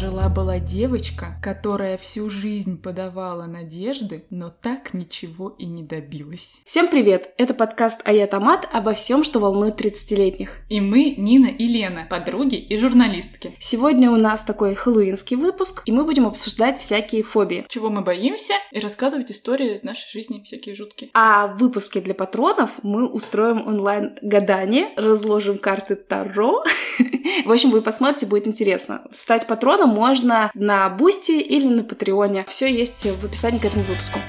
Жила-была девочка, которая всю жизнь подавала надежды, но так ничего и не добилась. Всем привет! Это подкаст «А я Томат» обо всем, что волнует 30-летних. И мы, Нина и Лена, подруги и журналистки. Сегодня у нас такой хэллоуинский выпуск, и мы будем обсуждать всякие фобии. Чего мы боимся, и рассказывать истории из нашей жизни всякие жуткие. А в выпуске для патронов мы устроим онлайн-гадание, разложим карты Таро. В общем, вы посмотрите, будет интересно. Стать патроном можно на Boosty или на Patreon е. Все есть в описании к этому выпуску.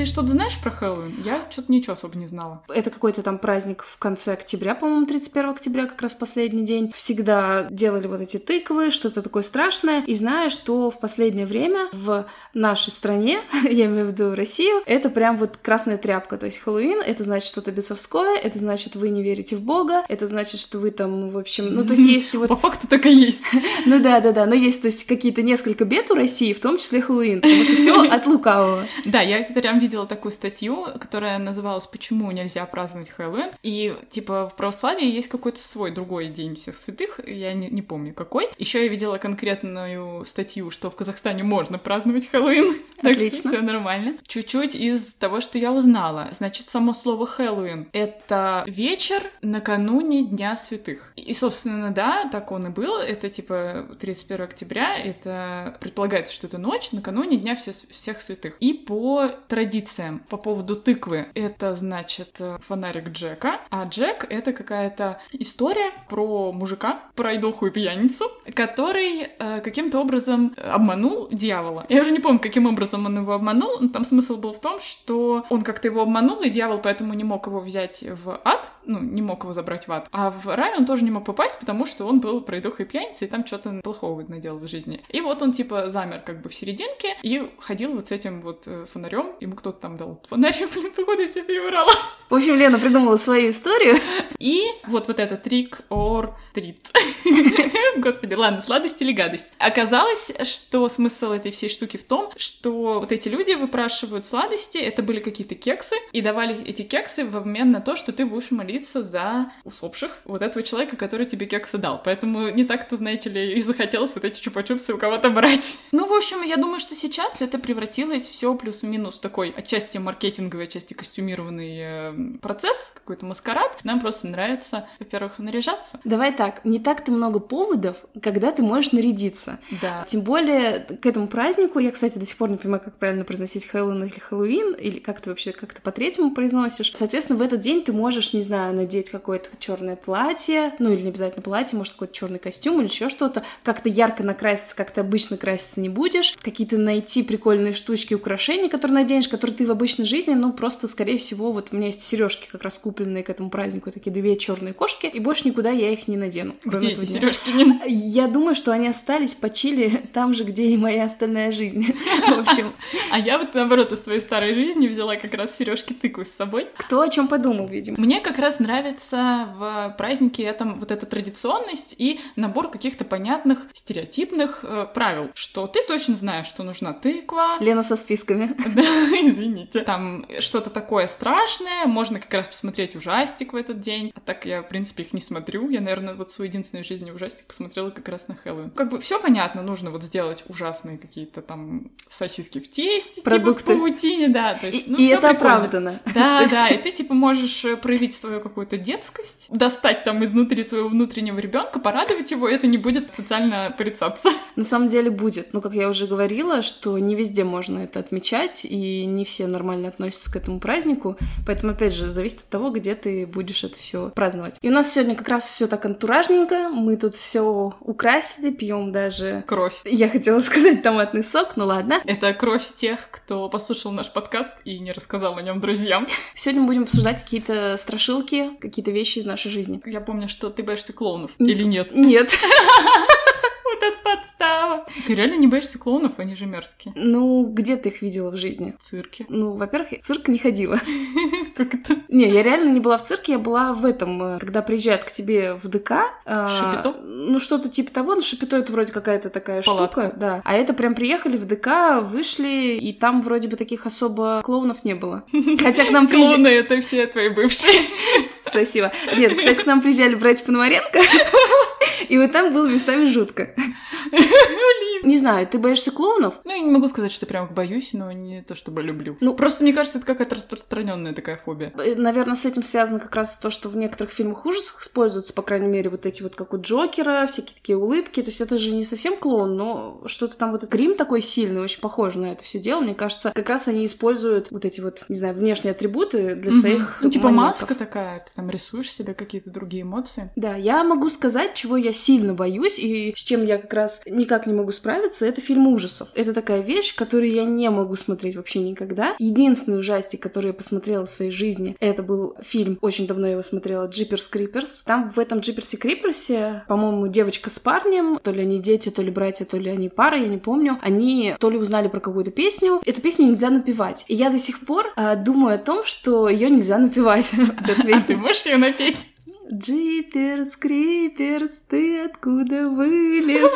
Ты что-то знаешь про Хэллоуин? Я что-то ничего особо не знала. Это какой-то там праздник в конце октября, по-моему, 31 октября, как раз последний день. Всегда делали вот эти тыквы, что-то такое страшное. И знаю, что в последнее время в нашей стране, я имею в виду Россию, это прям вот красная тряпка. То есть Хэллоуин — это значит что-то бесовское, это значит вы не верите в Бога, это значит, что вы там, в общем, ну то есть есть вот... По факту так и есть. Ну да, да, да, но есть, то есть какие-то несколько бед у России, в том числе Хэллоуин, потому что все от лукавого. Да, я прям видела такую статью, которая называлась «Почему нельзя праздновать Хэллоуин?» И, типа, в православии есть какой-то свой другой день всех святых, я не, не помню какой. Еще я видела конкретную статью, что в Казахстане можно праздновать Хэллоуин. Отлично. все нормально. Чуть-чуть из того, что я узнала. Значит, само слово Хэллоуин — это вечер накануне Дня Святых. И, собственно, да, так он и был. Это, типа, 31 октября. Это предполагается, что это ночь накануне Дня всех, всех Святых. И по традициям по поводу тыквы. Это, значит, э, фонарик Джека. А Джек — это какая-то история про мужика, про идоху и пьяницу, который э, каким-то образом обманул дьявола. Я уже не помню, каким образом он его обманул, но там смысл был в том, что он как-то его обманул, и дьявол поэтому не мог его взять в ад, ну, не мог его забрать в ад. А в рай он тоже не мог попасть, потому что он был про идоху и пьяница, и там что-то плохого наделал в жизни. И вот он, типа, замер как бы в серединке и ходил вот с этим вот э, фонарем. Ему кто-то там дал фонарь, блин, походу я себя перебрала. В общем, Лена придумала свою историю. И вот вот этот трик or treat. Господи, ладно, сладость или гадость. Оказалось, что смысл этой всей штуки в том, что вот эти люди выпрашивают сладости, это были какие-то кексы, и давали эти кексы в обмен на то, что ты будешь молиться за усопших вот этого человека, который тебе кексы дал. Поэтому не так-то, знаете ли, и захотелось вот эти чупа-чупсы у кого-то брать. Ну, в общем, я думаю, что сейчас это превратилось все плюс-минус такой отчасти маркетинговый, отчасти костюмированный э, процесс, какой-то маскарад. Нам просто нравится, во-первых, наряжаться. Давай так, не так-то много поводов, когда ты можешь нарядиться. Да. Тем более к этому празднику, я, кстати, до сих пор не понимаю, как правильно произносить Хэллоуин или Хэллоуин, или как ты вообще как-то по-третьему произносишь. Соответственно, в этот день ты можешь, не знаю, надеть какое-то черное платье, ну или не обязательно платье, может какой-то черный костюм или еще что-то, как-то ярко накраситься, как ты обычно краситься не будешь, какие-то найти прикольные штучки, украшения, которые наденешь, которые ты в обычной жизни, ну просто, скорее всего, вот у меня есть сережки как раз купленные к этому празднику, такие две черные кошки, и больше никуда я их не надену. Где эти сережки? Я думаю, что они остались по Чили там же, где и моя остальная жизнь. В общем. А я вот наоборот из своей старой жизни взяла как раз сережки тыквы с собой. Кто о чем подумал, видимо. Мне как раз нравится в празднике этом вот эта традиционность и набор каких-то понятных стереотипных э, правил, что ты точно знаешь, что нужна тыква. Лена со списками. Да, извините. Там что-то такое страшное, можно как раз посмотреть ужастик в этот день. А так я, в принципе, их не смотрю. Я, наверное, вот свой единственный в жизни ужастик посмотрела как раз на Хэллоуин. Как бы все понятно, нужно вот сделать ужасные какие-то там сосиски в тесте, Продукты. типа в паутине, да. То есть, ну, и это прикольно. оправдано. Да, да, и ты типа можешь э, проявить свою какую-то детскость, достать там изнутри своего внутреннего ребенка, порадовать его, и это не будет социально порицаться. На самом деле будет. Но, как я уже говорила, что не везде можно это отмечать, и не все нормально относятся к этому празднику. Поэтому, опять же, зависит от того, где ты будешь это все праздновать. И у нас сегодня как раз все так антуражненько. Мы тут все украсили, пьем даже. Кровь. Я хотела сказать томатный сок, ну ладно. Это кровь тех, кто послушал наш подкаст и не рассказал о нем друзьям. Сегодня мы будем обсуждать какие-то страшилки, какие-то вещи из нашей жизни. Я помню, что ты боишься клоунов. Или нет? Нет. Вот это подстава. Ты реально не боишься клоунов? Они же мерзкие. Ну, где ты их видела в жизни? В цирке. Ну, во-первых, в цирк не ходила. Как это? Не, я реально не была в цирке, я была в этом, э, когда приезжают к тебе в ДК. э, Шапито? Ну, что-то типа того. Ну, шапито это вроде какая-то такая штука. Да. А это прям приехали в ДК, вышли, и там вроде бы таких особо клоунов не было. Хотя к нам приезжали... Клоуны — это все твои бывшие. Спасибо. Нет, кстати, к нам приезжали братья Пономаренко. И вот там было местами жутко. Не знаю, ты боишься клоунов? Ну, я не могу сказать, что прям их боюсь, но не то чтобы люблю. Ну, просто мне кажется, это какая-то распространенная такая фобия. Э, Наверное, с этим связано как раз то, что в некоторых фильмах ужасах используются, по крайней мере, вот эти вот, как у Джокера, всякие такие улыбки. То есть это же не совсем клоун, но что-то там вот этот грим такой сильный, очень похож на это все дело. Мне кажется, как раз они используют вот эти вот, не знаю, внешние атрибуты для своих Ну, типа маньяков. маска такая, ты там рисуешь себе какие-то другие эмоции. Да, я могу сказать, чего я сильно боюсь и с чем я как раз никак не могу справиться, это фильм ужасов. Это такая вещь, которую я не могу смотреть вообще никогда. Единственный ужастик, который я посмотрела в своей жизни, это был фильм, очень давно я его смотрела, Джиперс Криперс. Там в этом Джиперсе Криперсе, по-моему, девочка с парнем, то ли они дети, то ли братья, то ли они пара, я не помню, они то ли узнали про какую-то песню, эту песню нельзя напевать. И я до сих пор а, думаю о том, что ее нельзя напевать. А ты можешь ее напеть? Джиперс, Криперс, ты откуда вылез?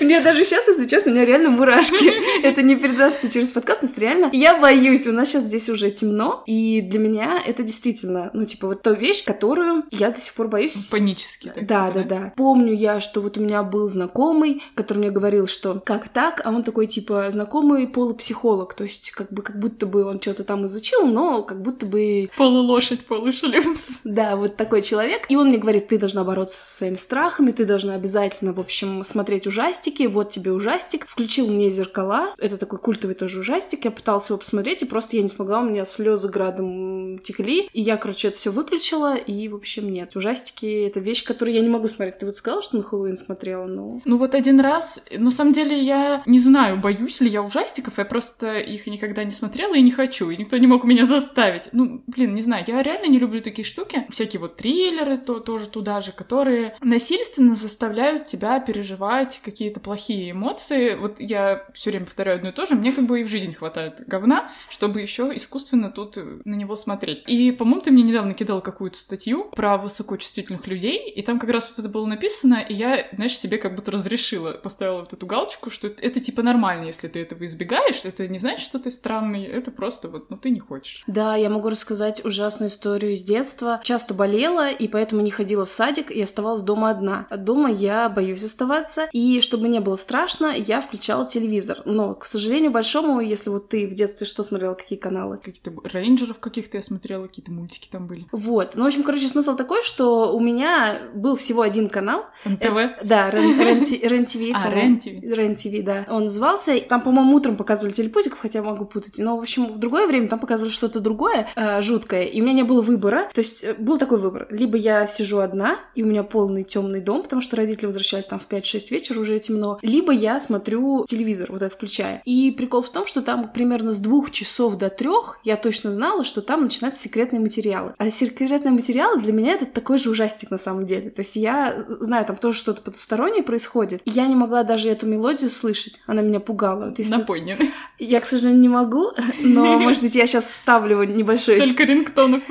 Мне даже сейчас, если честно, у меня реально мурашки. Это не передастся через подкаст, но реально я боюсь. У нас сейчас здесь уже темно, и для меня это действительно, ну, типа, вот та вещь, которую я до сих пор боюсь. Панически. так, Да, типа, да, да. Помню я, что вот у меня был знакомый, который мне говорил, что как так, а он такой, типа, знакомый полупсихолог, то есть как бы как будто бы он что-то там изучил, но как будто бы Полулошадь, полушлюз. да, вот такой человек. И он мне говорит, ты должна бороться со своими страхами, ты должна обязательно, в общем, смотреть ужастики, вот тебе ужастик. Включил мне зеркала, это такой культовый тоже ужастик, я пыталась его посмотреть, и просто я не смогла, у меня слезы градом текли, и я, короче, это все выключила, и, в общем, нет. Ужастики — это вещь, которую я не могу смотреть. Ты вот сказала, что на Хэллоуин смотрела, но... Ну вот один раз, на самом деле я не знаю, боюсь ли я ужастиков, я просто их никогда не смотрела и не хочу, и никто не мог меня заставить. Ну, блин, не знаю, я реально не люблю такие штуки, всякие вот триллеры то, тоже туда же, которые насильственно заставляют тебя переживать какие-то плохие эмоции. Вот я все время повторяю одно и то же, мне как бы и в жизни хватает говна, чтобы еще искусственно тут на него смотреть. И, по-моему, ты мне недавно кидал какую-то статью про высокочувствительных людей, и там как раз вот это было написано, и я, знаешь, себе как будто разрешила, поставила вот эту галочку, что это, это типа нормально, если ты этого избегаешь, это не значит, что ты странный, это просто вот, ну ты не хочешь. Да, я могу рассказать ужасную историю из детства. Часто болела, и поэтому не ходила в садик и оставалась дома одна. Дома я боюсь оставаться, и чтобы не было страшно, я включала телевизор. Но, к сожалению большому, если вот ты в детстве что смотрела, какие каналы? Какие-то рейнджеров каких-то я смотрела, какие-то мультики там были. Вот. Ну, в общем, короче, смысл такой, что у меня был всего один канал. НТВ? Э, да, Рен- Рен Ти- Рен ТВ. А, по-моему. Рен ТВ. Рен ТВ, да. Он назывался. Там, по-моему, утром показывали телепузиков, хотя могу путать. Но, в общем, в другое время там показывали что-то другое, э, жуткое. И у меня не было выбора. То есть э, был такой выбор. Либо я сижу одна, и у меня полный темный дом, потому что родители возвращались там в 5-6 вечера, уже темно. Либо я смотрю телевизор, вот это включая. И прикол в том, что там примерно с двух часов до трех я точно знала, что там начинаются секретные материалы. А секретные материалы для меня это такой же ужастик на самом деле. То есть я знаю, там тоже что-то потустороннее происходит. И я не могла даже эту мелодию слышать. Она меня пугала. То есть Напойнен. я, к сожалению, не могу, но, может быть, я сейчас вставлю небольшой... Только рингтонов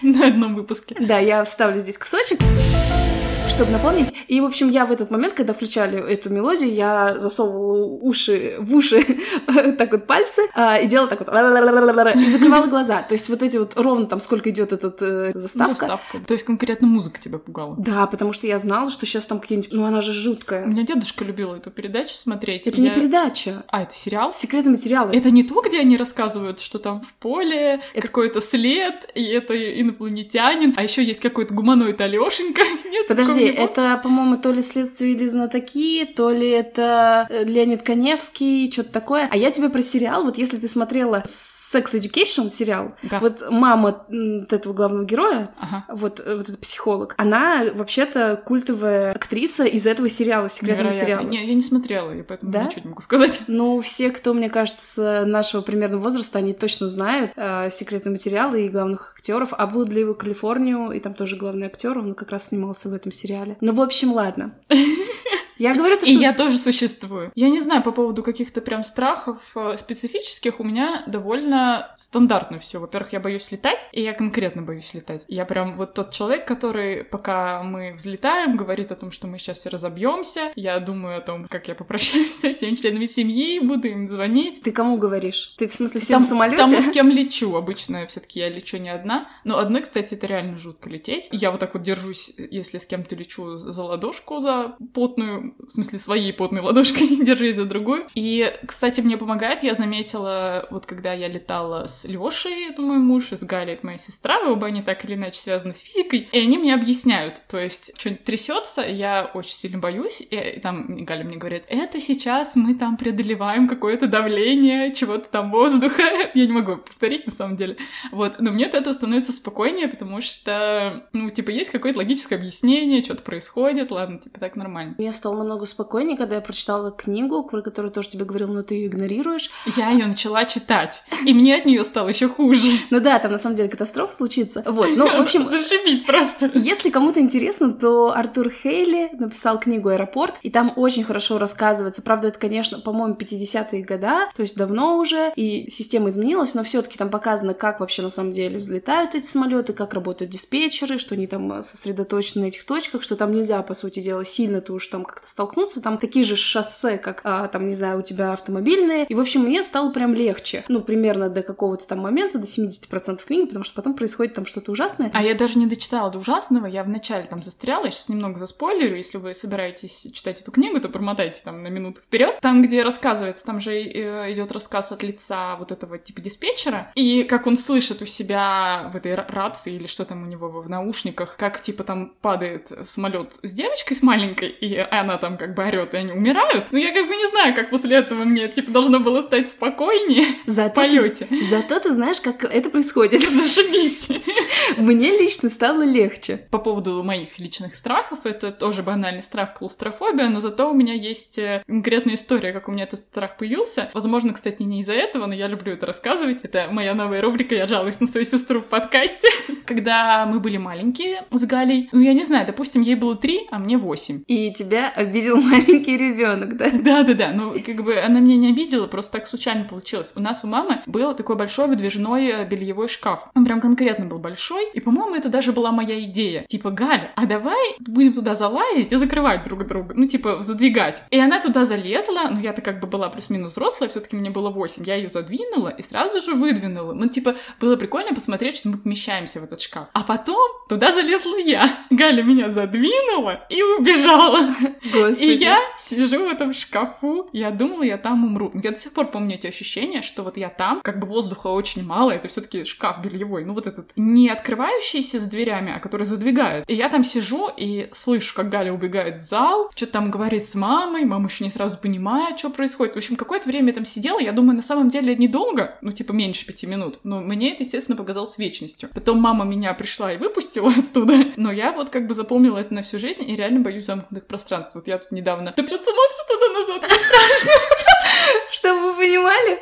на одном выпуске. Да, я вставлю здесь кусочек чтобы напомнить. И, в общем, я в этот момент, когда включали эту мелодию, я засовывала уши в уши так вот пальцы а, и делала так вот и закрывала глаза. То есть вот эти вот ровно там сколько идет этот э, заставка. Заставка. То есть конкретно музыка тебя пугала. Да, потому что я знала, что сейчас там какие-нибудь... Ну, она же У жуткая. меня дедушка любил эту передачу смотреть. Это не передача. А, это сериал? Секретные материалы. Это не то, где они рассказывают, что там в поле Это- какой-то след, и это инопланетянин, а еще есть какой-то гуманоид Алешенька. Нет, Подожди, такого не было? это, по-моему, то ли «Следствие или знатоки», то ли это э, Леонид Коневский, что-то такое. А я тебе про сериал, вот если ты смотрела Sex Education сериал, Да. вот мама этого главного героя, Ага. вот, э, вот этот психолог, она вообще-то культовая актриса из этого сериала, секретного Невероятно. сериала. Не, я не смотрела, и поэтому Да? ничего не могу сказать. Ну, все, кто, мне кажется, нашего примерно возраста, они точно знают э, секретные материалы и главных актеров. А Блудливую Калифорнию, и там тоже главный актер, он как раз снимался в этом сериале. Ну, в общем, ладно. Я говорю, то, И что... я тоже существую. Я не знаю по поводу каких-то прям страхов э, специфических. У меня довольно стандартно все. Во-первых, я боюсь летать, и я конкретно боюсь летать. Я прям вот тот человек, который, пока мы взлетаем, говорит о том, что мы сейчас все разобьемся. Я думаю о том, как я попрощаюсь со всеми членами семьи, буду им звонить. Ты кому говоришь? Ты в смысле всем Там- в самолете? Тому, с кем лечу. Обычно все-таки я лечу не одна. Но одной, кстати, это реально жутко лететь. Я вот так вот держусь, если с кем-то лечу за ладошку, за потную, в смысле своей потной ладошкой, держусь за другую. И, кстати, мне помогает, я заметила, вот когда я летала с Лешей, это мой муж, и с Галей, это моя сестра, оба они так или иначе связаны с физикой, и они мне объясняют, то есть что-нибудь трясется, я очень сильно боюсь, и там Галя мне говорит, это сейчас мы там преодолеваем какое-то давление, чего-то там воздуха, я не могу повторить на самом деле, вот, но мне от этого становится спокойнее, потому что, ну, типа, есть какое-то логическое объяснение, что-то происходит, ладно, типа, так нормально. Мне стало намного спокойнее, когда я прочитала книгу, про которую тоже тебе говорила, но ты ее игнорируешь. Я ее начала читать, и мне от нее стало еще хуже. Ну да, там на самом деле катастрофа случится. Вот, ну, в общем, Зашибись просто. Если кому-то интересно, то Артур Хейли написал книгу «Аэропорт», и там очень хорошо рассказывается. Правда, это, конечно, по-моему, 50-е года, то есть давно уже, и система изменилась, но все таки там показано, как вообще на самом деле взлетают эти самолеты, как работают диспетчеры, что они там сосредоточены на этих точках, что там нельзя, по сути дела, сильно-то уж там как-то столкнуться. Там такие же шоссе, как, а, там, не знаю, у тебя автомобильные. И, в общем, мне стало прям легче. Ну, примерно до какого-то там момента, до 70% книги, потому что потом происходит там что-то ужасное. А я даже не дочитала до ужасного, я вначале там застряла, я сейчас немного заспойлерю, если вы собираетесь читать эту книгу, то промотайте там на минуту вперед. Там, где рассказывается, там же э, идет рассказ от лица вот этого типа диспетчера, и как он слышит у себя в этой ра- рации или что там у него в наушниках, как типа там падает самолет с девочкой с маленькой, и она там как бы орет, и они умирают. Ну я как бы не знаю, как после этого мне типа должно было стать спокойнее в Зато ты, полете. зато ты знаешь, как это происходит. Зашибись. Мне лично стало легче. По поводу моих личных страхов, это тоже банальный страх клаустрофобия, но зато у меня есть э, конкретная история, как у меня этот страх появился. Возможно, кстати, не из-за этого, но я люблю это рассказывать. Это моя новая рубрика «Я жалуюсь на свою сестру в подкасте». Когда мы были маленькие с Галей, ну, я не знаю, допустим, ей было три, а мне восемь. И тебя обидел маленький ребенок, да? Да-да-да, ну, как бы она меня не обидела, просто так случайно получилось. У нас у мамы был такой большой выдвижной э, бельевой шкаф. Он прям конкретно был большой, и, по-моему, это даже была моя идея. Типа, Галя, а давай будем туда залазить и закрывать друг друга, ну, типа, задвигать. И она туда залезла, ну, я-то как бы была плюс-минус взрослая, все таки мне было 8. Я ее задвинула и сразу же выдвинула. Ну, типа, было прикольно посмотреть, что мы помещаемся в этот шкаф. А потом туда залезла я. Галя меня задвинула и убежала. Господи. И я сижу в этом шкафу, я думала, я там умру. Я до сих пор помню эти ощущения, что вот я там, как бы воздуха очень мало, это все таки шкаф бельевой, ну вот этот не открывающийся с дверями, а который задвигает. И я там сижу и слышу, как Галя убегает в зал, что-то там говорит с мамой, мама еще не сразу понимает, что происходит. В общем, какое-то время я там сидела, я думаю, на самом деле недолго, ну типа меньше пяти минут, но мне это, естественно, показалось вечностью. Потом мама меня пришла и выпустила оттуда, но я вот как бы запомнила это на всю жизнь и реально боюсь замкнутых пространств. Вот я тут недавно... Ты придется смотришь туда-назад, Чтобы вы понимали,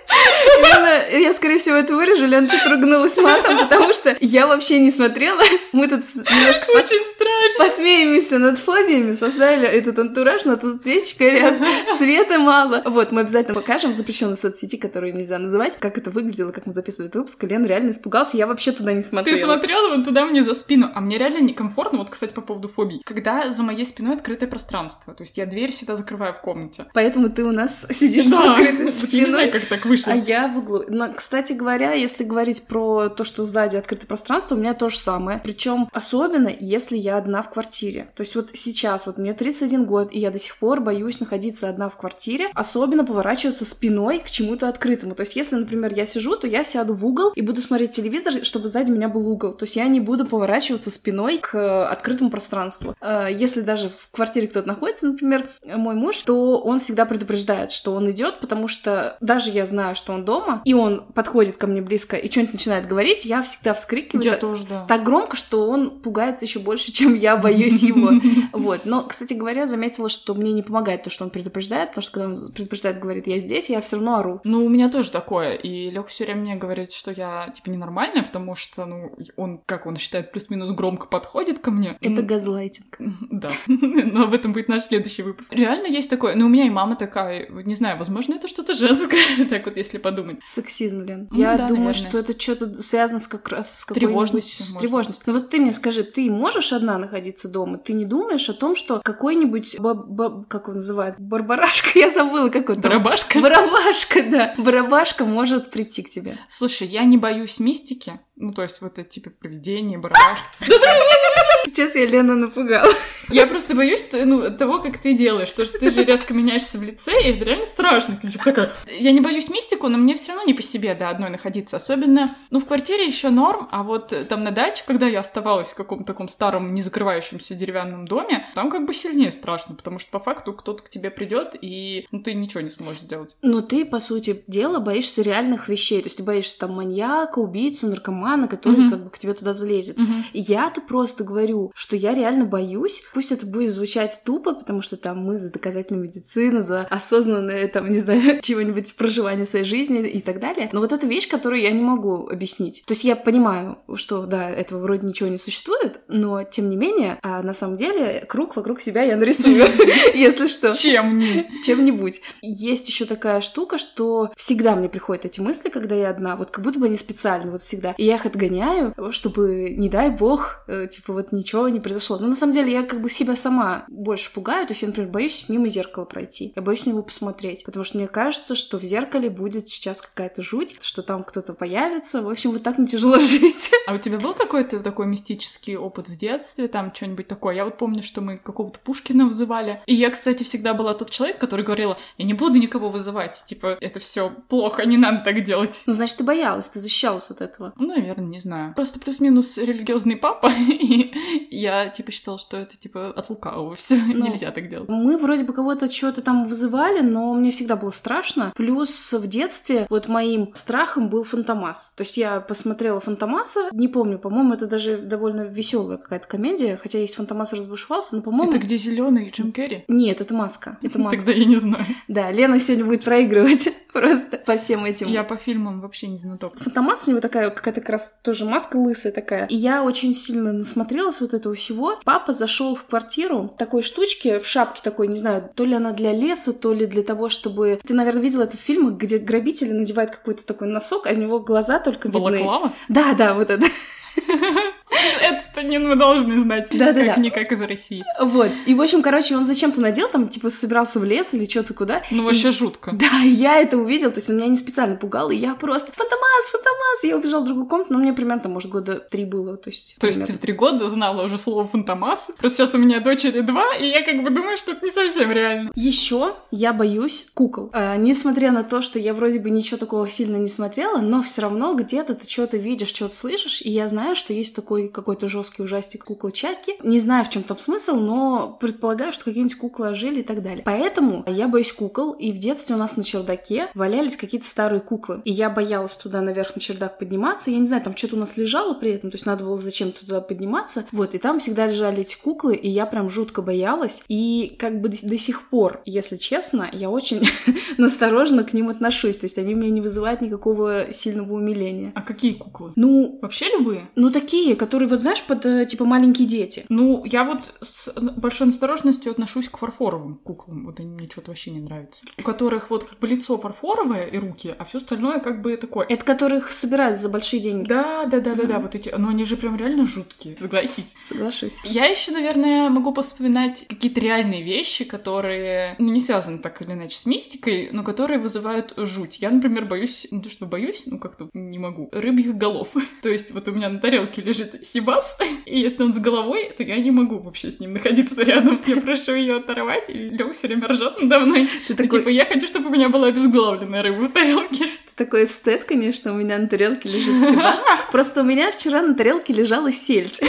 Лена, я, скорее всего, это вырежу, Лена тут ругнулась матом, потому что я вообще не смотрела. Мы тут немножко пос- страшно. посмеемся над фобиями, создали этот антураж, но тут свечка рядом, света мало. Вот, мы обязательно покажем в запрещенной соцсети, которую нельзя называть, как это выглядело, как мы записывали этот выпуск. И Лена реально испугался, я вообще туда не смотрела. Ты смотрела вон туда мне за спину, а мне реально некомфортно, вот, кстати, по поводу фобий, когда за моей спиной открытое пространство, то есть я дверь всегда закрываю в комнате. Поэтому ты у нас сидишь с Да, открытой вот я не знаю, спиной. как так вышло. А я в углу. Но, кстати говоря, если говорить про то, что сзади открытое пространство, у меня то же самое. Причем особенно, если я одна в квартире. То есть вот сейчас, вот мне 31 год, и я до сих пор боюсь находиться одна в квартире, особенно поворачиваться спиной к чему-то открытому. То есть если, например, я сижу, то я сяду в угол и буду смотреть телевизор, чтобы сзади меня был угол. То есть я не буду поворачиваться спиной к открытому пространству. Э, Если даже в квартире кто-то находится, например, э, мой муж, то он всегда предупреждает, что он идет, потому что даже я знаю, что он дома, и он подходит ко мне близко и что-нибудь начинает говорить, я всегда вскрикиваю. Я так- тоже, да. так громко, что он пугается еще больше, чем я боюсь его. Вот. Но, кстати говоря, заметила, что мне не помогает то, что он предупреждает, потому что когда он предупреждает, говорит, я здесь, я все равно ору. Ну, у меня тоже такое. И Леха все время мне говорит, что я, типа, ненормальная, потому что, ну, он, как он считает, плюс-минус громко подходит ко мне. Это газлайтинг. Да. Но об этом будет наш следующий выпуск. Реально есть такое. Но у меня и мама такая, не знаю, возможно, это что-то женское, так вот, если подумать. Сексизм, Лен. Ну Я да, думаю, наверное. что это что-то связано с как раз с Тревожностью, какой-нибудь- с тревожностью. Ну вот ты мне скажи, ты можешь одна находиться дома? Ты не думаешь о том, что какой-нибудь как он называет, барбарашка, я забыла, как он. Барабашка. Барабашка, да. Барабашка может прийти к тебе. Слушай, я не боюсь мистики. Ну, то есть вот это типа привидение, барабашки. Сейчас я Лену напугала. Я просто боюсь ну, того, как ты делаешь. То, что ты же резко меняешься в лице, и это реально страшно. Ты типа такая... Я не боюсь мистику, но мне все равно не по себе, да, одной находиться. Особенно, ну, в квартире еще норм, а вот э, там на даче, когда я оставалась в каком-то таком старом, не закрывающемся деревянном доме, там как бы сильнее страшно, потому что по факту кто-то к тебе придет, и ну, ты ничего не сможешь сделать. Но ты, по сути дела, боишься реальных вещей. То есть ты боишься там маньяка, убийцу, наркомана, который Мгм. как бы к тебе туда залезет. Я-то просто говорю, что я реально боюсь. Пусть это будет звучать тупо, потому что там мы за доказательную медицину, за осознанное, там, не знаю, чего-нибудь проживание своей жизни и так далее. Но вот эта вещь, которую я не могу объяснить. То есть я понимаю, что, да, этого вроде ничего не существует, но, тем не менее, а на самом деле, круг вокруг себя я нарисую, если что Чем не? чем-нибудь. Есть еще такая штука, что всегда мне приходят эти мысли, когда я одна, вот как будто бы они специально, вот всегда. И я их отгоняю, чтобы, не дай бог, э, типа вот ничего не произошло. Но на самом деле я как бы себя сама больше пугаю. То есть я, например, боюсь мимо зеркала пройти. Я боюсь на него посмотреть. Потому что мне кажется, что в зеркале будет сейчас какая-то жуть, что там кто-то появится. В общем, вот так мне тяжело жить. А у тебя был какой-то такой мистический опыт в детстве, там что-нибудь такое? Я вот помню, что мы какого-то Пушкина вызывали. И я, кстати, всегда была тот человек, который говорила, я не буду никого вызывать, типа, это все плохо, не надо так делать. Ну, значит, ты боялась, ты защищалась от этого. Ну, наверное, не знаю. Просто плюс-минус религиозный папа, и я, типа, считала, что это, типа, от лукавого все Ну, нельзя так делать. Мы вроде бы кого-то что-то там вызывали, но мне всегда было страшно. Плюс в детстве вот моим страхом был Фантомас. То есть я посмотрела Фантомаса, не помню, по-моему, это даже довольно веселая какая-то комедия, хотя есть Фантомас разбушевался, но, по-моему... Это где зеленый Джим Керри? Нет, это маска. Это маска. Тогда я не знаю. Да, Лена сегодня будет проигрывать просто по всем этим. Я по фильмам вообще не знаток. Фантомас у него такая какая-то как раз тоже маска лысая такая. И я очень сильно насмотрелась вот этого всего. Папа зашел в квартиру такой штучки, в шапке такой, не знаю, то ли она для леса, то ли для того, чтобы... Ты, наверное, видела это в фильмах, где грабители надевают какой-то такой носок, а у него глаза только видны. Балаклава? Да, да, вот это. Это не мы должны знать. Да-да-да. Как-никак из России. Вот. И, в общем, короче, он зачем-то надел, там, типа, собирался в лес или что-то куда. Ну, вообще жутко. Да, и я это увидела, то есть он меня не специально пугал, и я просто «Фантомас, Фантомас!» Я убежала в другую комнату, но мне примерно, там, может, года три было, то есть... То есть ты в три года знала уже слово фантомас. Просто сейчас у меня дочери два, и я как бы думаю, что это не совсем реально. Еще я боюсь кукол. А, несмотря на то, что я вроде бы ничего такого сильно не смотрела, но все равно где-то ты что-то видишь, что-то слышишь, и я знаю, что есть такой какой-то жесткий ужастик кукла Чаки. Не знаю, в чем там смысл, но предполагаю, что какие-нибудь куклы ожили и так далее. Поэтому я боюсь кукол, и в детстве у нас на чердаке валялись какие-то старые куклы. И я боялась туда наверх на чердак подниматься. Я не знаю, там что-то у нас лежало при этом, то есть надо было зачем-то туда подниматься. Вот, и там всегда лежали эти куклы, и я прям жутко боялась. И как бы до, до сих пор, если честно, я очень настороженно к ним отношусь. То есть они у меня не вызывают никакого сильного умиления. А какие куклы? Ну, Вообще любые? ну такие, которые, вот знаешь, под э, типа маленькие дети. Ну, я вот с большой настороженностью отношусь к фарфоровым куклам. Вот они мне что-то вообще не нравятся. У которых вот как бы лицо фарфоровое и руки, а все остальное как бы такое. Это которых собирают за большие деньги. Да, да, да, да, да, вот эти. Но они же прям реально жуткие, согласись. Соглашусь. Я еще, наверное, могу поспоминать какие-то реальные вещи, которые ну, не связаны так или иначе с мистикой, но которые вызывают жуть. Я, например, боюсь, не то что боюсь, ну как-то не могу, рыбьих голов. то есть вот у меня на тарелке лежит сибас, и если он с головой, то я не могу вообще с ним находиться рядом. Я прошу ее оторвать, и Лёв все время ржет надо мной. Ты Ну, такой, типа, я хочу, чтобы у меня была обезглавленная рыба в тарелке. ты такой эстет, конечно, у меня на тарелке лежит сибас. Просто у меня вчера на тарелке лежала сельдь.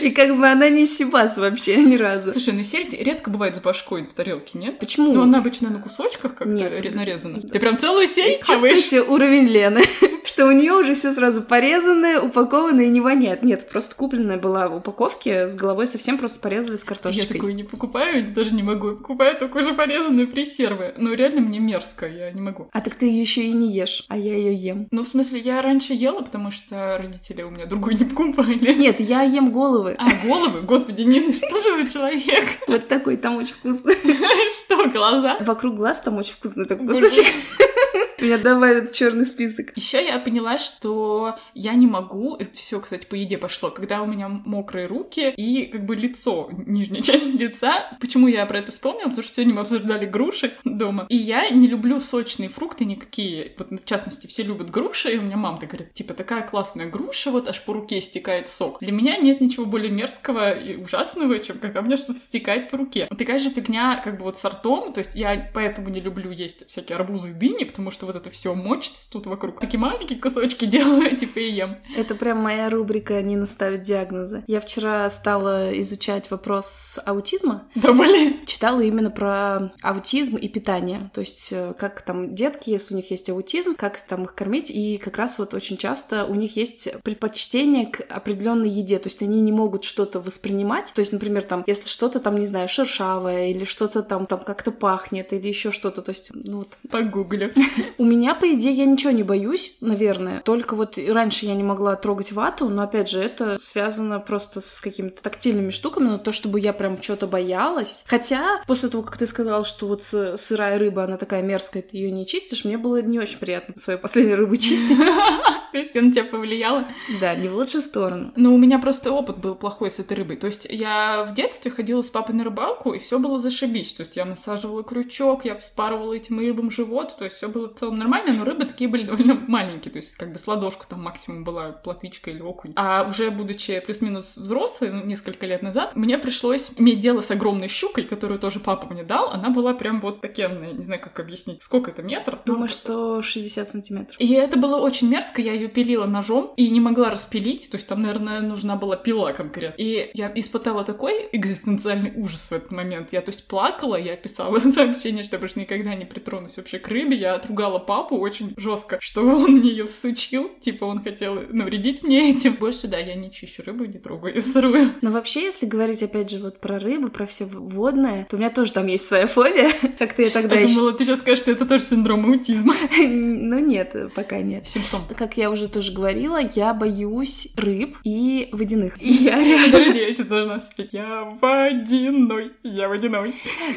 И как бы она не сибас вообще ни разу. Слушай, ну сельдь редко бывает с башкой в тарелке, нет? Почему? Ну, она обычно на кусочках как-то нарезана. Ты прям целую сельдь? Чувствуете уровень Лены? Что у нее уже все сразу порезанное, упакованное и не воняет. Нет, просто купленная была в упаковке с головой совсем просто порезали с Я картошечкой. такую не покупаю, даже не могу. Покупаю только уже порезанные пресервы. Ну, реально мне мерзко, я не могу. А так ты ее еще и не ешь, а я ее ем. Ну, в смысле, я раньше ела, потому что родители у меня другую не покупали. Нет, я ем головы. А, головы? Господи, не, что же за человек? Вот такой там очень вкусный. Что, глаза? Вокруг глаз там очень вкусный такой кусочек. Меня добавят в черный список. Еще я поняла, что я не могу, это все, кстати, по еде пошло, когда у меня мокрые руки и как бы лицо, нижняя часть лица. Почему я про это вспомнила? Потому что сегодня мы обсуждали груши дома. И я не люблю сочные фрукты никакие. Вот, в частности, все любят груши, и у меня мама говорит, типа, такая классная груша, вот аж по руке стекает сок. Для меня нет ничего более мерзкого и ужасного, чем когда у меня что-то стекает по руке. Такая же фигня, как бы вот с ртом, то есть я поэтому не люблю есть всякие арбузы и дыни, потому что вот это все мочится тут вокруг. Такие маленькие кусочки делаю, типа и ем. Это прям моя рубрика «Не наставить диагнозы». Я вчера стала изучать вопрос аутизма. Да, блин. Читала именно про аутизм и питание. То есть э, как там детки, если у них есть аутизм, как там их кормить. И как раз вот очень часто у них есть предпочтение к определенной еде. То есть они не могут что-то воспринимать. То есть, например, там, если что-то там, не знаю, шершавое или что-то там, там как-то пахнет или еще что-то. То есть, ну вот. Погуглю. У меня, по идее, я ничего не боюсь, наверное. Только вот раньше я не могла трогать вату, но, опять же, это связано просто с какими-то тактильными штуками, но то, чтобы я прям что-то боялась. Хотя, после того, как ты сказал, что вот сырая рыба, она такая мерзкая, ты ее не чистишь, мне было не очень приятно свою последнюю рыбу чистить. То есть она тебя повлияла? Да, не в лучшую сторону. Но у меня просто опыт был плохой с этой рыбой. То есть я в детстве ходила с папой на рыбалку, и все было зашибись. То есть я насаживала крючок, я вспарывала этим рыбам живот, то есть все было в целом нормально, но рыбы такие были довольно маленькие, то есть как бы с ладошку там максимум была плотвичка или окунь. А уже будучи плюс-минус взрослой, ну, несколько лет назад, мне пришлось иметь дело с огромной щукой, которую тоже папа мне дал. Она была прям вот такенная, не знаю, как объяснить, сколько это метр. Думаю, что 60 сантиметров. И это было очень мерзко, я ее пилила ножом и не могла распилить, то есть там, наверное, нужна была пила конкретно. И я испытала такой экзистенциальный ужас в этот момент. Я, то есть, плакала, я писала сообщение, что больше никогда не притронусь вообще к рыбе. Я отругала папу очень жестко, что он мне ее всучил, типа он хотел навредить мне этим. Больше, да, я не чищу рыбу, не трогаю ее сырую. Но вообще, если говорить, опять же, вот про рыбу, про все водное, то у меня тоже там есть своя фобия. Как ты тогда Я думала, ты сейчас скажешь, что это тоже синдром аутизма. Ну нет, пока нет. Симптом. Как я уже тоже говорила, я боюсь рыб и водяных. И я. Подожди, я сейчас должна спеть. Я водяной, я водяной.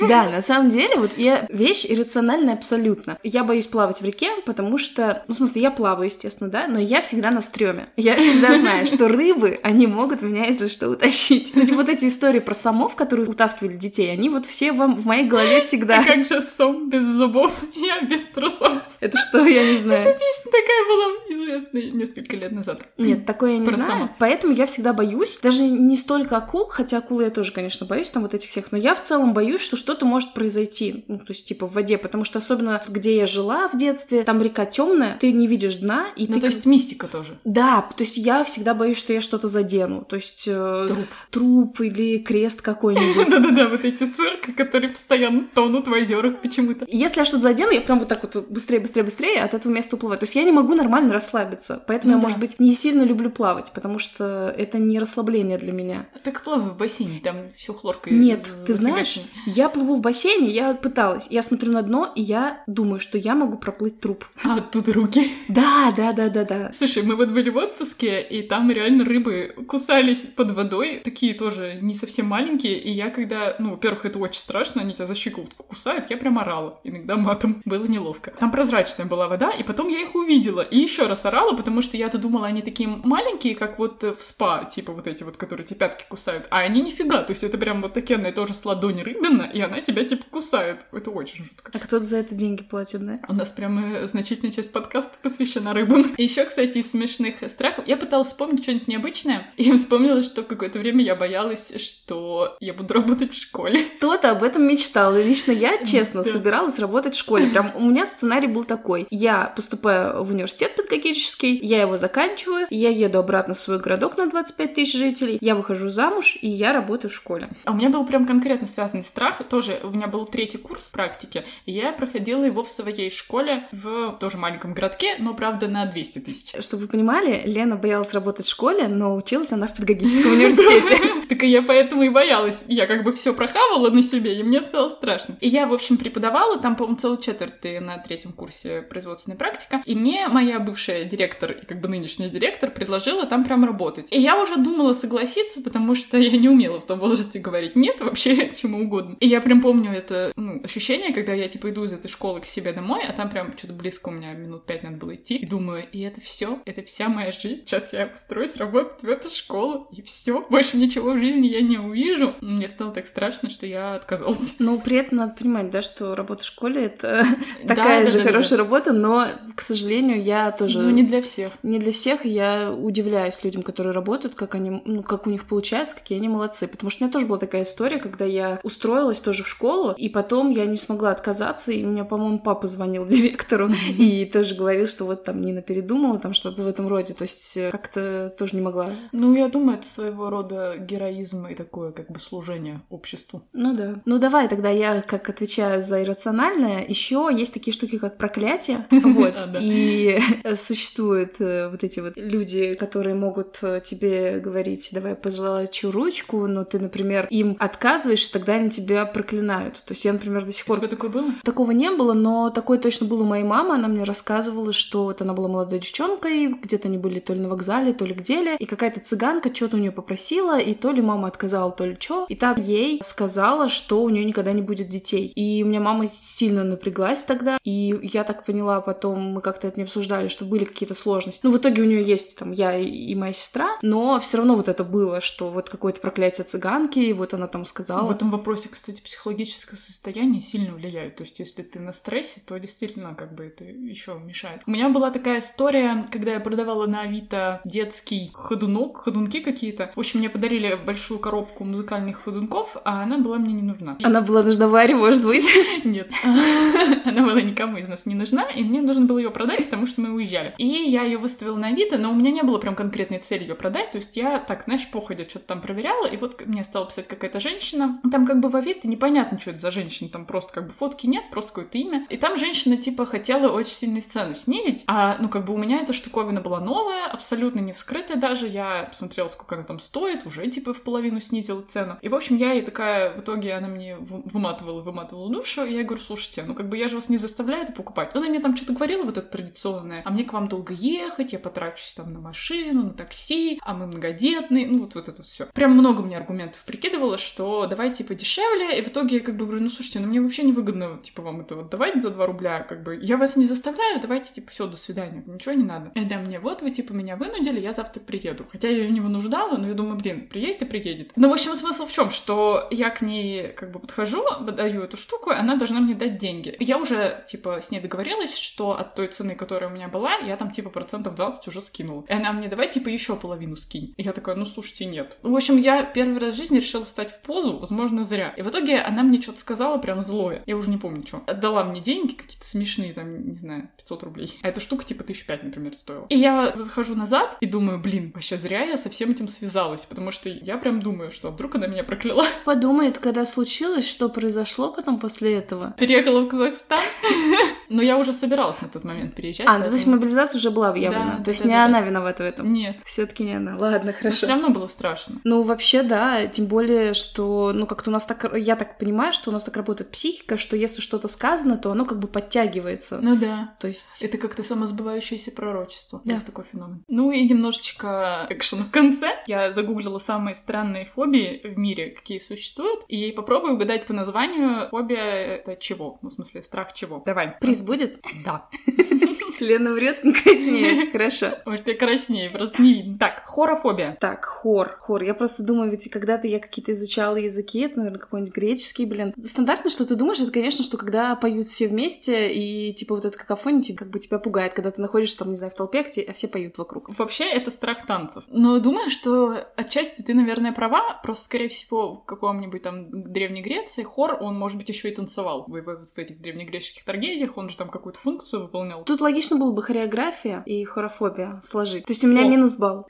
Да, на самом деле, вот я вещь иррациональная абсолютно. Я боюсь плавать в реке, потому что, ну, в смысле, я плаваю, естественно, да, но я всегда на стреме. Я всегда знаю, что рыбы, они могут меня, если что, утащить. Ну, типа, вот эти истории про самов, которые утаскивали детей, они вот все в моей голове всегда. А как же сом без зубов? Я без трусов. Это что, я не знаю. Это песня такая была известная несколько лет назад. Нет, такое я не знаю. Само. Поэтому я всегда боюсь, даже не столько акул, хотя акулы я тоже, конечно, боюсь там вот этих всех, но я в целом боюсь, что что-то может произойти, ну, то есть типа в воде, потому что особенно где я жила в детстве, там река темная, ты не видишь дна, и ну, ты... то есть мистика тоже. Да, то есть я всегда боюсь, что я что-то задену, то есть... Э, труп. Труп или крест какой-нибудь. Да-да-да, вот эти цирки, которые постоянно тонут в озерах почему-то. Если я что-то задену, я прям вот так вот быстрее, быстрее, быстрее от этого места уплываю. То есть я не могу нормально расслабиться, поэтому я, может быть, не сильно люблю плавать, потому что это не расслабление для меня. Так плаваю в бассейне, там все хлоркой. Нет, ты знаешь, я плыву в бассейне, я пыталась, я смотрю на дно, и я думаю, что я могу проплыть труп. А оттуда руки? Да, да, да, да, да. Слушай, мы вот были в отпуске, и там реально рыбы кусались под водой, такие тоже не совсем маленькие, и я когда, ну, во-первых, это очень страшно, они тебя за щиколотку кусают, я прям орала, иногда матом, было неловко. Там прозрачная была вода, и потом я их увидела, и еще раз орала, потому что я-то думала, они такие маленькие, как вот в спа, типа вот эти вот, которые тебе пятки кусают, а они нифига, то есть это прям вот такие, тоже с ладони рыбина, и она тебя типа кусает. Это очень жутко. А кто-то за это деньги платит, да? У нас прям э, значительная часть подкаста посвящена рыбам. Еще, кстати, из смешных страхов. Я пыталась вспомнить что-нибудь необычное, и вспомнила, что в какое-то время я боялась, что я буду работать в школе. Кто-то об этом мечтал. И лично я, честно, собиралась работать в школе. Прям у меня сценарий был такой. Я поступаю в университет педагогический, я его заканчиваю, я еду обратно в свой городок на 25 тысяч жителей, я выхожу замуж, и я работаю в школе. А у меня был прям конкретно связанный страх. Тоже у меня был третий курс практики, и я проходила его в своей школе в тоже маленьком городке, но, правда, на 200 тысяч. Чтобы вы понимали, Лена боялась работать в школе, но училась она в педагогическом университете. Так и я поэтому и боялась. Я как бы все прохавала на себе, и мне стало страшно. И я, в общем, преподавала, там, по-моему, целую четверть на третьем курсе производственной практика, и мне моя бывшая директор, и как бы нынешняя директор, предложила там прям работать. И я уже думала согласиться, потому что я не умела в том возрасте говорить нет вообще чему угодно. И я прям помню это ну, ощущение, когда я, типа, иду из этой школы к себе домой, а там прям что-то близко у меня минут пять надо было идти, и думаю, и это все, это вся моя жизнь. Сейчас я устроюсь работать в эту школу, и все, больше ничего в жизни я не увижу. Мне стало так страшно, что я отказалась. Ну, при этом надо понимать, да, что работа в школе — это такая же хорошая работа, но, к сожалению, я тоже... Ну, не для всех. Не для всех. Я удивляюсь людям, которые работают, как они, ну, как у них получается, какие они молодцы. Потому что у меня тоже была такая история, когда я устроилась тоже в школу, и потом я не смогла отказаться, и у меня, по-моему, папа звонил директору и тоже говорил, что вот там Нина передумала, там что-то в этом роде. То есть э, как-то тоже не могла. Ну, я думаю, это своего рода героизм и такое как бы служение обществу. Ну да. Ну давай тогда я как отвечаю за иррациональное. Еще есть такие штуки, как проклятие. Вот. И существуют э, вот эти вот люди, которые могут э, тебе говорить, давай позолочу ручку, но ты, например, им отказываешь, и тогда они тебя проклинают. То есть я, например, до сих пор... У тебя такое было? Такого не было, но такое точно было у моей мамы. Она мне рассказывала, что вот она была молодой девчонкой, где-то они были то ли на вокзале, то ли где-ли, и какая-то цыганка что-то у нее попросила, и то ли мама отказала, то ли что. И та ей сказала, что у нее никогда не будет детей. И у меня мама сильно напряглась тогда, и я так поняла потом, мы как-то это не обсуждали, что были какие-то сложности. Ну, в итоге у нее есть там я и моя сестра, но все равно вот это было, что вот какое-то проклятие цыганки, и вот она там сказала. В этом вопросе, кстати, психологическое состояние сильно влияет. То есть, если ты на стрессе, то действительно как бы это еще мешает. У меня была такая история, когда я продавала на Авито детский ходунок, ходунки какие-то. В общем, мне подарили большую коробку музыкальных ходунков, а она была мне не нужна. Она была нужна Варе, может быть? Нет. Она была никому из нас не нужна, и мне нужно было ее продать, потому что мы уезжали. И я ее выставила на Авито, но у меня не было прям конкретной цели ее продать, то есть я так, знаешь, походя что-то там проверяла, и вот мне стала писать какая-то женщина. Там как бы в Авито непонятно, что это за женщина, там просто как бы фотки нет, просто какое-то имя. И там женщина типа хотела очень сильно цену снизить, а ну как бы у меня эта штуковина была новая, абсолютно не вскрытая даже, я посмотрела, сколько она там стоит, уже типа в половину снизила цену. И в общем я ей такая, в итоге она мне выматывала, выматывала душу, и я говорю, слушайте, ну как бы я же вас не заставляю это покупать. Она мне там что-то говорила вот это традиционное, а мне к вам долго ехать, я потрачусь там на машину, на такси, а мы многодетные, ну вот, вот это все. Прям много мне аргументов прикидывала, что давай типа дешевле, и в итоге я как бы говорю, ну слушайте, ну мне вообще невыгодно, типа, вам это вот давать за 2 рубля, как бы, я вас не заставляю, давайте, типа, все, до свидания, ничего не надо. Да, мне, вот вы, типа, меня вынудили, я завтра приеду. Хотя я ее не вынуждала, но я думаю, блин, приедет и приедет. Ну, в общем, смысл в чем, что я к ней, как бы, подхожу, даю эту штуку, она должна мне дать деньги. Я уже, типа, с ней договорилась, что от той цены, которая у меня была, я там, типа, процентов 20 уже скинула. И она мне, давай, типа, еще половину скинь. И я такая, ну, слушайте, нет. В общем, я первый раз в жизни решила встать в позу, возможно, зря. И в итоге она мне что-то сказала прям злое. Я уже не помню, что. Отдала мне деньги какие-то смешные, там, не знаю, 500 рублей. А эта штука, типа, тысяч пять, например, стоила. И я захожу назад и думаю, блин, вообще зря я со всем этим связалась, потому что я прям думаю, что вдруг она меня прокляла. Подумает, когда случилось, что произошло потом после этого. Переехала в Казахстан. Но я уже собиралась на тот момент переезжать. А, ну, то есть мобилизация уже была объявлена. Да, то есть да, не да, она да. виновата в этом. Нет. Все-таки не она. Ладно, Но хорошо. все равно было страшно. Ну, вообще, да. Тем более, что, ну, как-то у нас так... Я так понимаю, что у нас так работает психика, что если что-то сказано, то оно как бы подтягивается. Ну да. То есть... Это как-то самосбывающееся пророчество. Да. Есть такой феномен. Ну и немножечко экшена в конце. Я загуглила самые странные фобии в мире, какие существуют, и попробую угадать по названию фобия это чего? Ну, в смысле, страх чего? Давай. Приз будет? Да. Лена врет, не краснеет. Хорошо. Может, я краснее, просто не видно. Так, хорофобия. Так, хор, хор. Я просто думаю, ведь когда-то я какие-то изучала языки, это, наверное, какой-нибудь греческий, блин. Стандартно, что ты думаешь, это, конечно, что когда поют все вместе, и, типа, вот эта какофония, типа, как бы тебя пугает, когда ты находишься там, не знаю, в толпе, где- а все поют вокруг. Вообще, это страх танцев. Но думаю, что отчасти ты, наверное, права. Просто, скорее всего, в каком-нибудь там Древней Греции хор, он, может быть, еще и танцевал. В, в- в этих древнегреческих трагедиях он же там какую-то функцию выполнял. Тут логично можно было бы хореография и хорофобия сложить. То есть у меня О. минус балл.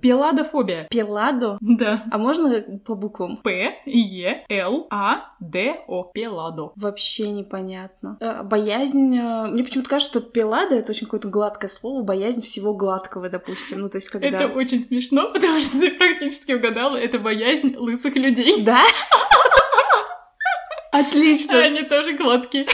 Пеладофобия. Пеладо. Да. А можно по буквам? П, Е, Л, А, Д, О. Пеладо. Вообще непонятно. Э, Боязнь... э, Мне почему-то кажется, что пелада — это очень какое-то гладкое слово, боязнь всего гладкого, допустим. Ну, то есть, когда... Это очень смешно, потому что ты практически угадала, это боязнь лысых людей. Да? Отлично. Они тоже гладкие.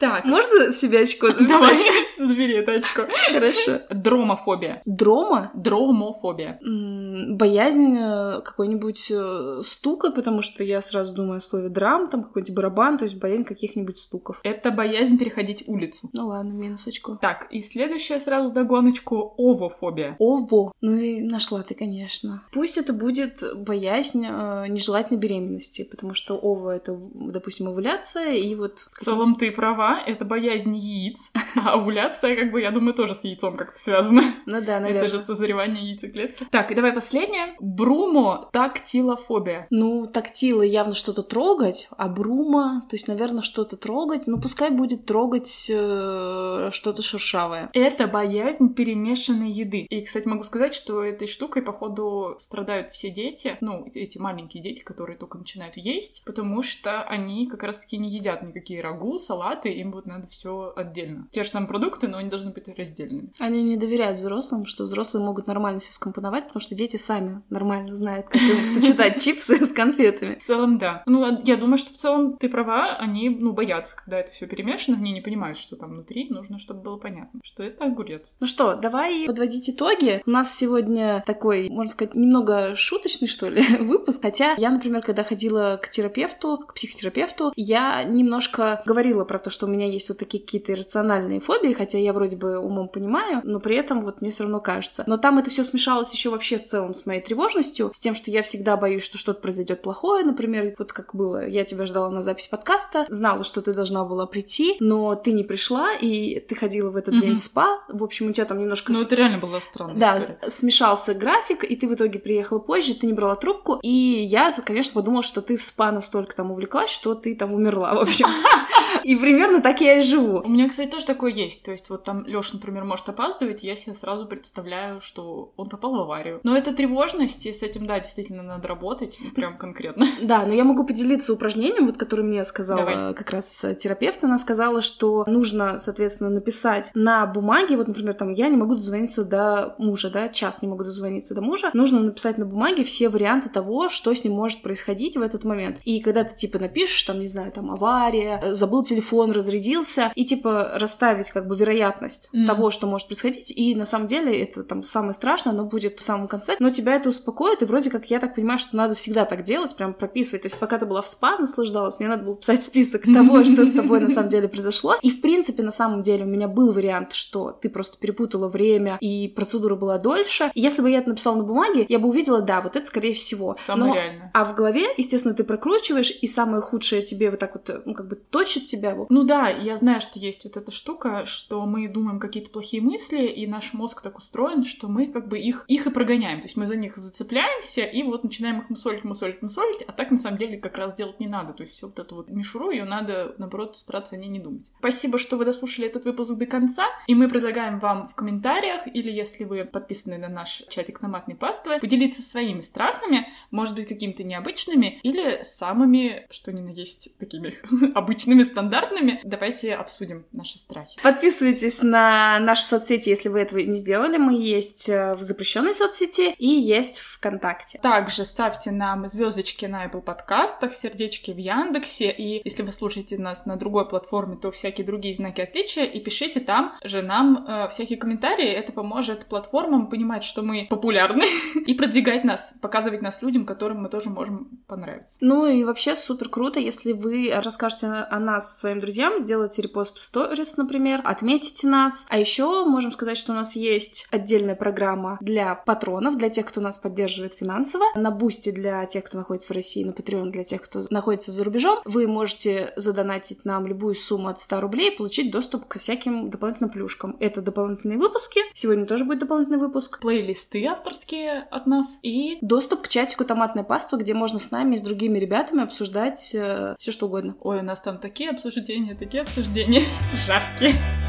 Так, Можно себе очко записать? давай, забери это очко. Хорошо. Дромофобия. Дрома? Дромофобия. Боязнь э, какой-нибудь э, стука, потому что я сразу думаю о слове драм, там какой-нибудь барабан, то есть боязнь каких-нибудь стуков. Это боязнь переходить улицу. Ну ладно, минус очко. Так, и следующее сразу вдогоночку — овофобия. Ово. Ну и нашла ты, конечно. Пусть это будет боязнь э, нежелательной беременности, потому что ово — это, допустим, овуляция, и вот... В целом ты права, это боязнь яиц, а овуляция, как бы, я думаю, тоже с яйцом как-то связана. Ну да, наверное. Это же созревание яйцеклетки. Так, и давай последнее. Брумотактилофобия. Ну, тактилы явно что-то трогать, а брума, то есть, наверное, что-то трогать. Ну, пускай будет трогать э, что-то шершавое. Это боязнь перемешанной еды. И, кстати, могу сказать, что этой штукой, походу, страдают все дети, ну, эти маленькие дети, которые только начинают есть, потому что они как раз-таки не едят никакие рагу, салаты, им вот надо все отдельно. Те же самые продукты, но они должны быть раздельными. Они не доверяют взрослым, что взрослые могут нормально все скомпоновать, потому что дети сами нормально знают, как сочетать чипсы с конфетами. В целом, да. Ну, а я думаю, что в целом ты права, они, ну, боятся, когда это все перемешано, они не понимают, что там внутри, нужно, чтобы было понятно, что это огурец. Ну что, давай подводить итоги. У нас сегодня такой, можно сказать, немного шуточный, что ли, выпуск. Хотя я, например, когда ходила к терапевту, к психотерапевту, я немножко говорила про то, что у меня есть вот такие какие-то иррациональные фобии, хотя я вроде бы умом понимаю, но при этом вот мне все равно кажется. Но там это все смешалось еще вообще в целом с моей тревожностью, с тем, что я всегда боюсь, что что-то произойдет плохое, например, вот как было, я тебя ждала на запись подкаста, знала, что ты должна была прийти, но ты не пришла, и ты ходила в этот Мгм. день в спа, в общем, у тебя там немножко Ну, это реально была странная да, история. смешался график, и ты в итоге приехала позже, ты не брала трубку, и я, конечно, подумала, что ты в спа настолько там увлеклась, что ты там умерла, в общем. И примерно так я и живу. У меня, кстати, тоже такое есть. То есть вот там Лёша, например, может опаздывать, я себе сразу представляю, что он попал в аварию. Но это тревожность, и с этим, да, действительно надо работать, ну, прям конкретно. Да, но я могу поделиться упражнением, вот которое мне сказала Давай. как раз терапевт. Она сказала, что нужно, соответственно, написать на бумаге, вот, например, там, я не могу дозвониться до мужа, да, час не могу дозвониться до мужа. Нужно написать на бумаге все варианты того, что с ним может происходить в этот момент. И когда ты, типа, напишешь, там, не знаю, там, авария, э, забыл телефон, разрядился, и, типа, расставить, как бы, вероятность Мгм. того, что может происходить. И, на самом деле, это, там, самое страшное, оно будет в самом конце, но тебя это успокоит, и вроде как, я так понимаю, что надо всегда так делать, прям прописывать. То есть, пока ты была в спа, наслаждалась, мне надо было писать список того, что с тобой на самом деле произошло. И, в принципе, на самом деле, у меня был вариант, что ты просто перепутала время, и процедура была дольше. И если бы я это написала на бумаге, я бы увидела, да, вот это скорее всего. Самое Но- реальное. А в голове, естественно, ты прокручиваешь, и самое худшее тебе вот так вот, ну, как бы точит тебя. Ну да, я знаю, что есть вот эта штука, что мы думаем какие-то плохие мысли, и наш мозг так устроен, что мы как бы их, их и прогоняем. То есть мы за них зацепляемся, и вот начинаем их мусолить, мусолить, мусолить, а так на самом деле как раз делать не надо. То есть всю вот эту вот мишуру, ее надо, наоборот, стараться о ней не думать. Спасибо, что вы дослушали этот выпуск до конца, и мы предлагаем вам в комментариях, или если вы подписаны на наш чатик томатной паствы, поделиться своими страхами, может быть, какими-то необычными, или самыми, что ни на есть, такими обычными, стандартными. Давайте обсудим наши страхи. Подписывайтесь на наши соцсети, если вы этого не сделали. Мы есть э, в запрещенной соцсети и есть ВКонтакте. Также ставьте нам звездочки на Apple подкастах, сердечки в Яндексе, и если вы слушаете нас на другой платформе, то всякие другие знаки отличия, и пишите там же нам э, всякие комментарии, это поможет платформам понимать, что мы популярны, и продвигать нас, показывать нас людям, которым мы тоже можем понравиться. Ну и вообще супер круто, если вы расскажете о нас своим друзьям, сделайте репост в сторис, например, отметите нас. А еще можем сказать, что у нас есть отдельная программа для патронов, для тех, кто нас поддерживает финансово, на Boosty для тех, кто находится в России, на Patreon для тех, кто находится за рубежом. Вы можете задонатить нам любую сумму от 100 рублей и получить доступ ко всяким дополнительным плюшкам. Это дополнительные выпуски. Сегодня тоже будет дополнительный выпуск. Плейлисты авторские от нас, и Доступ к чатику «Томатная паства», где можно с нами и с другими ребятами обсуждать все что угодно. ой, у нас там такие обсуждения, такие обсуждения жаркие.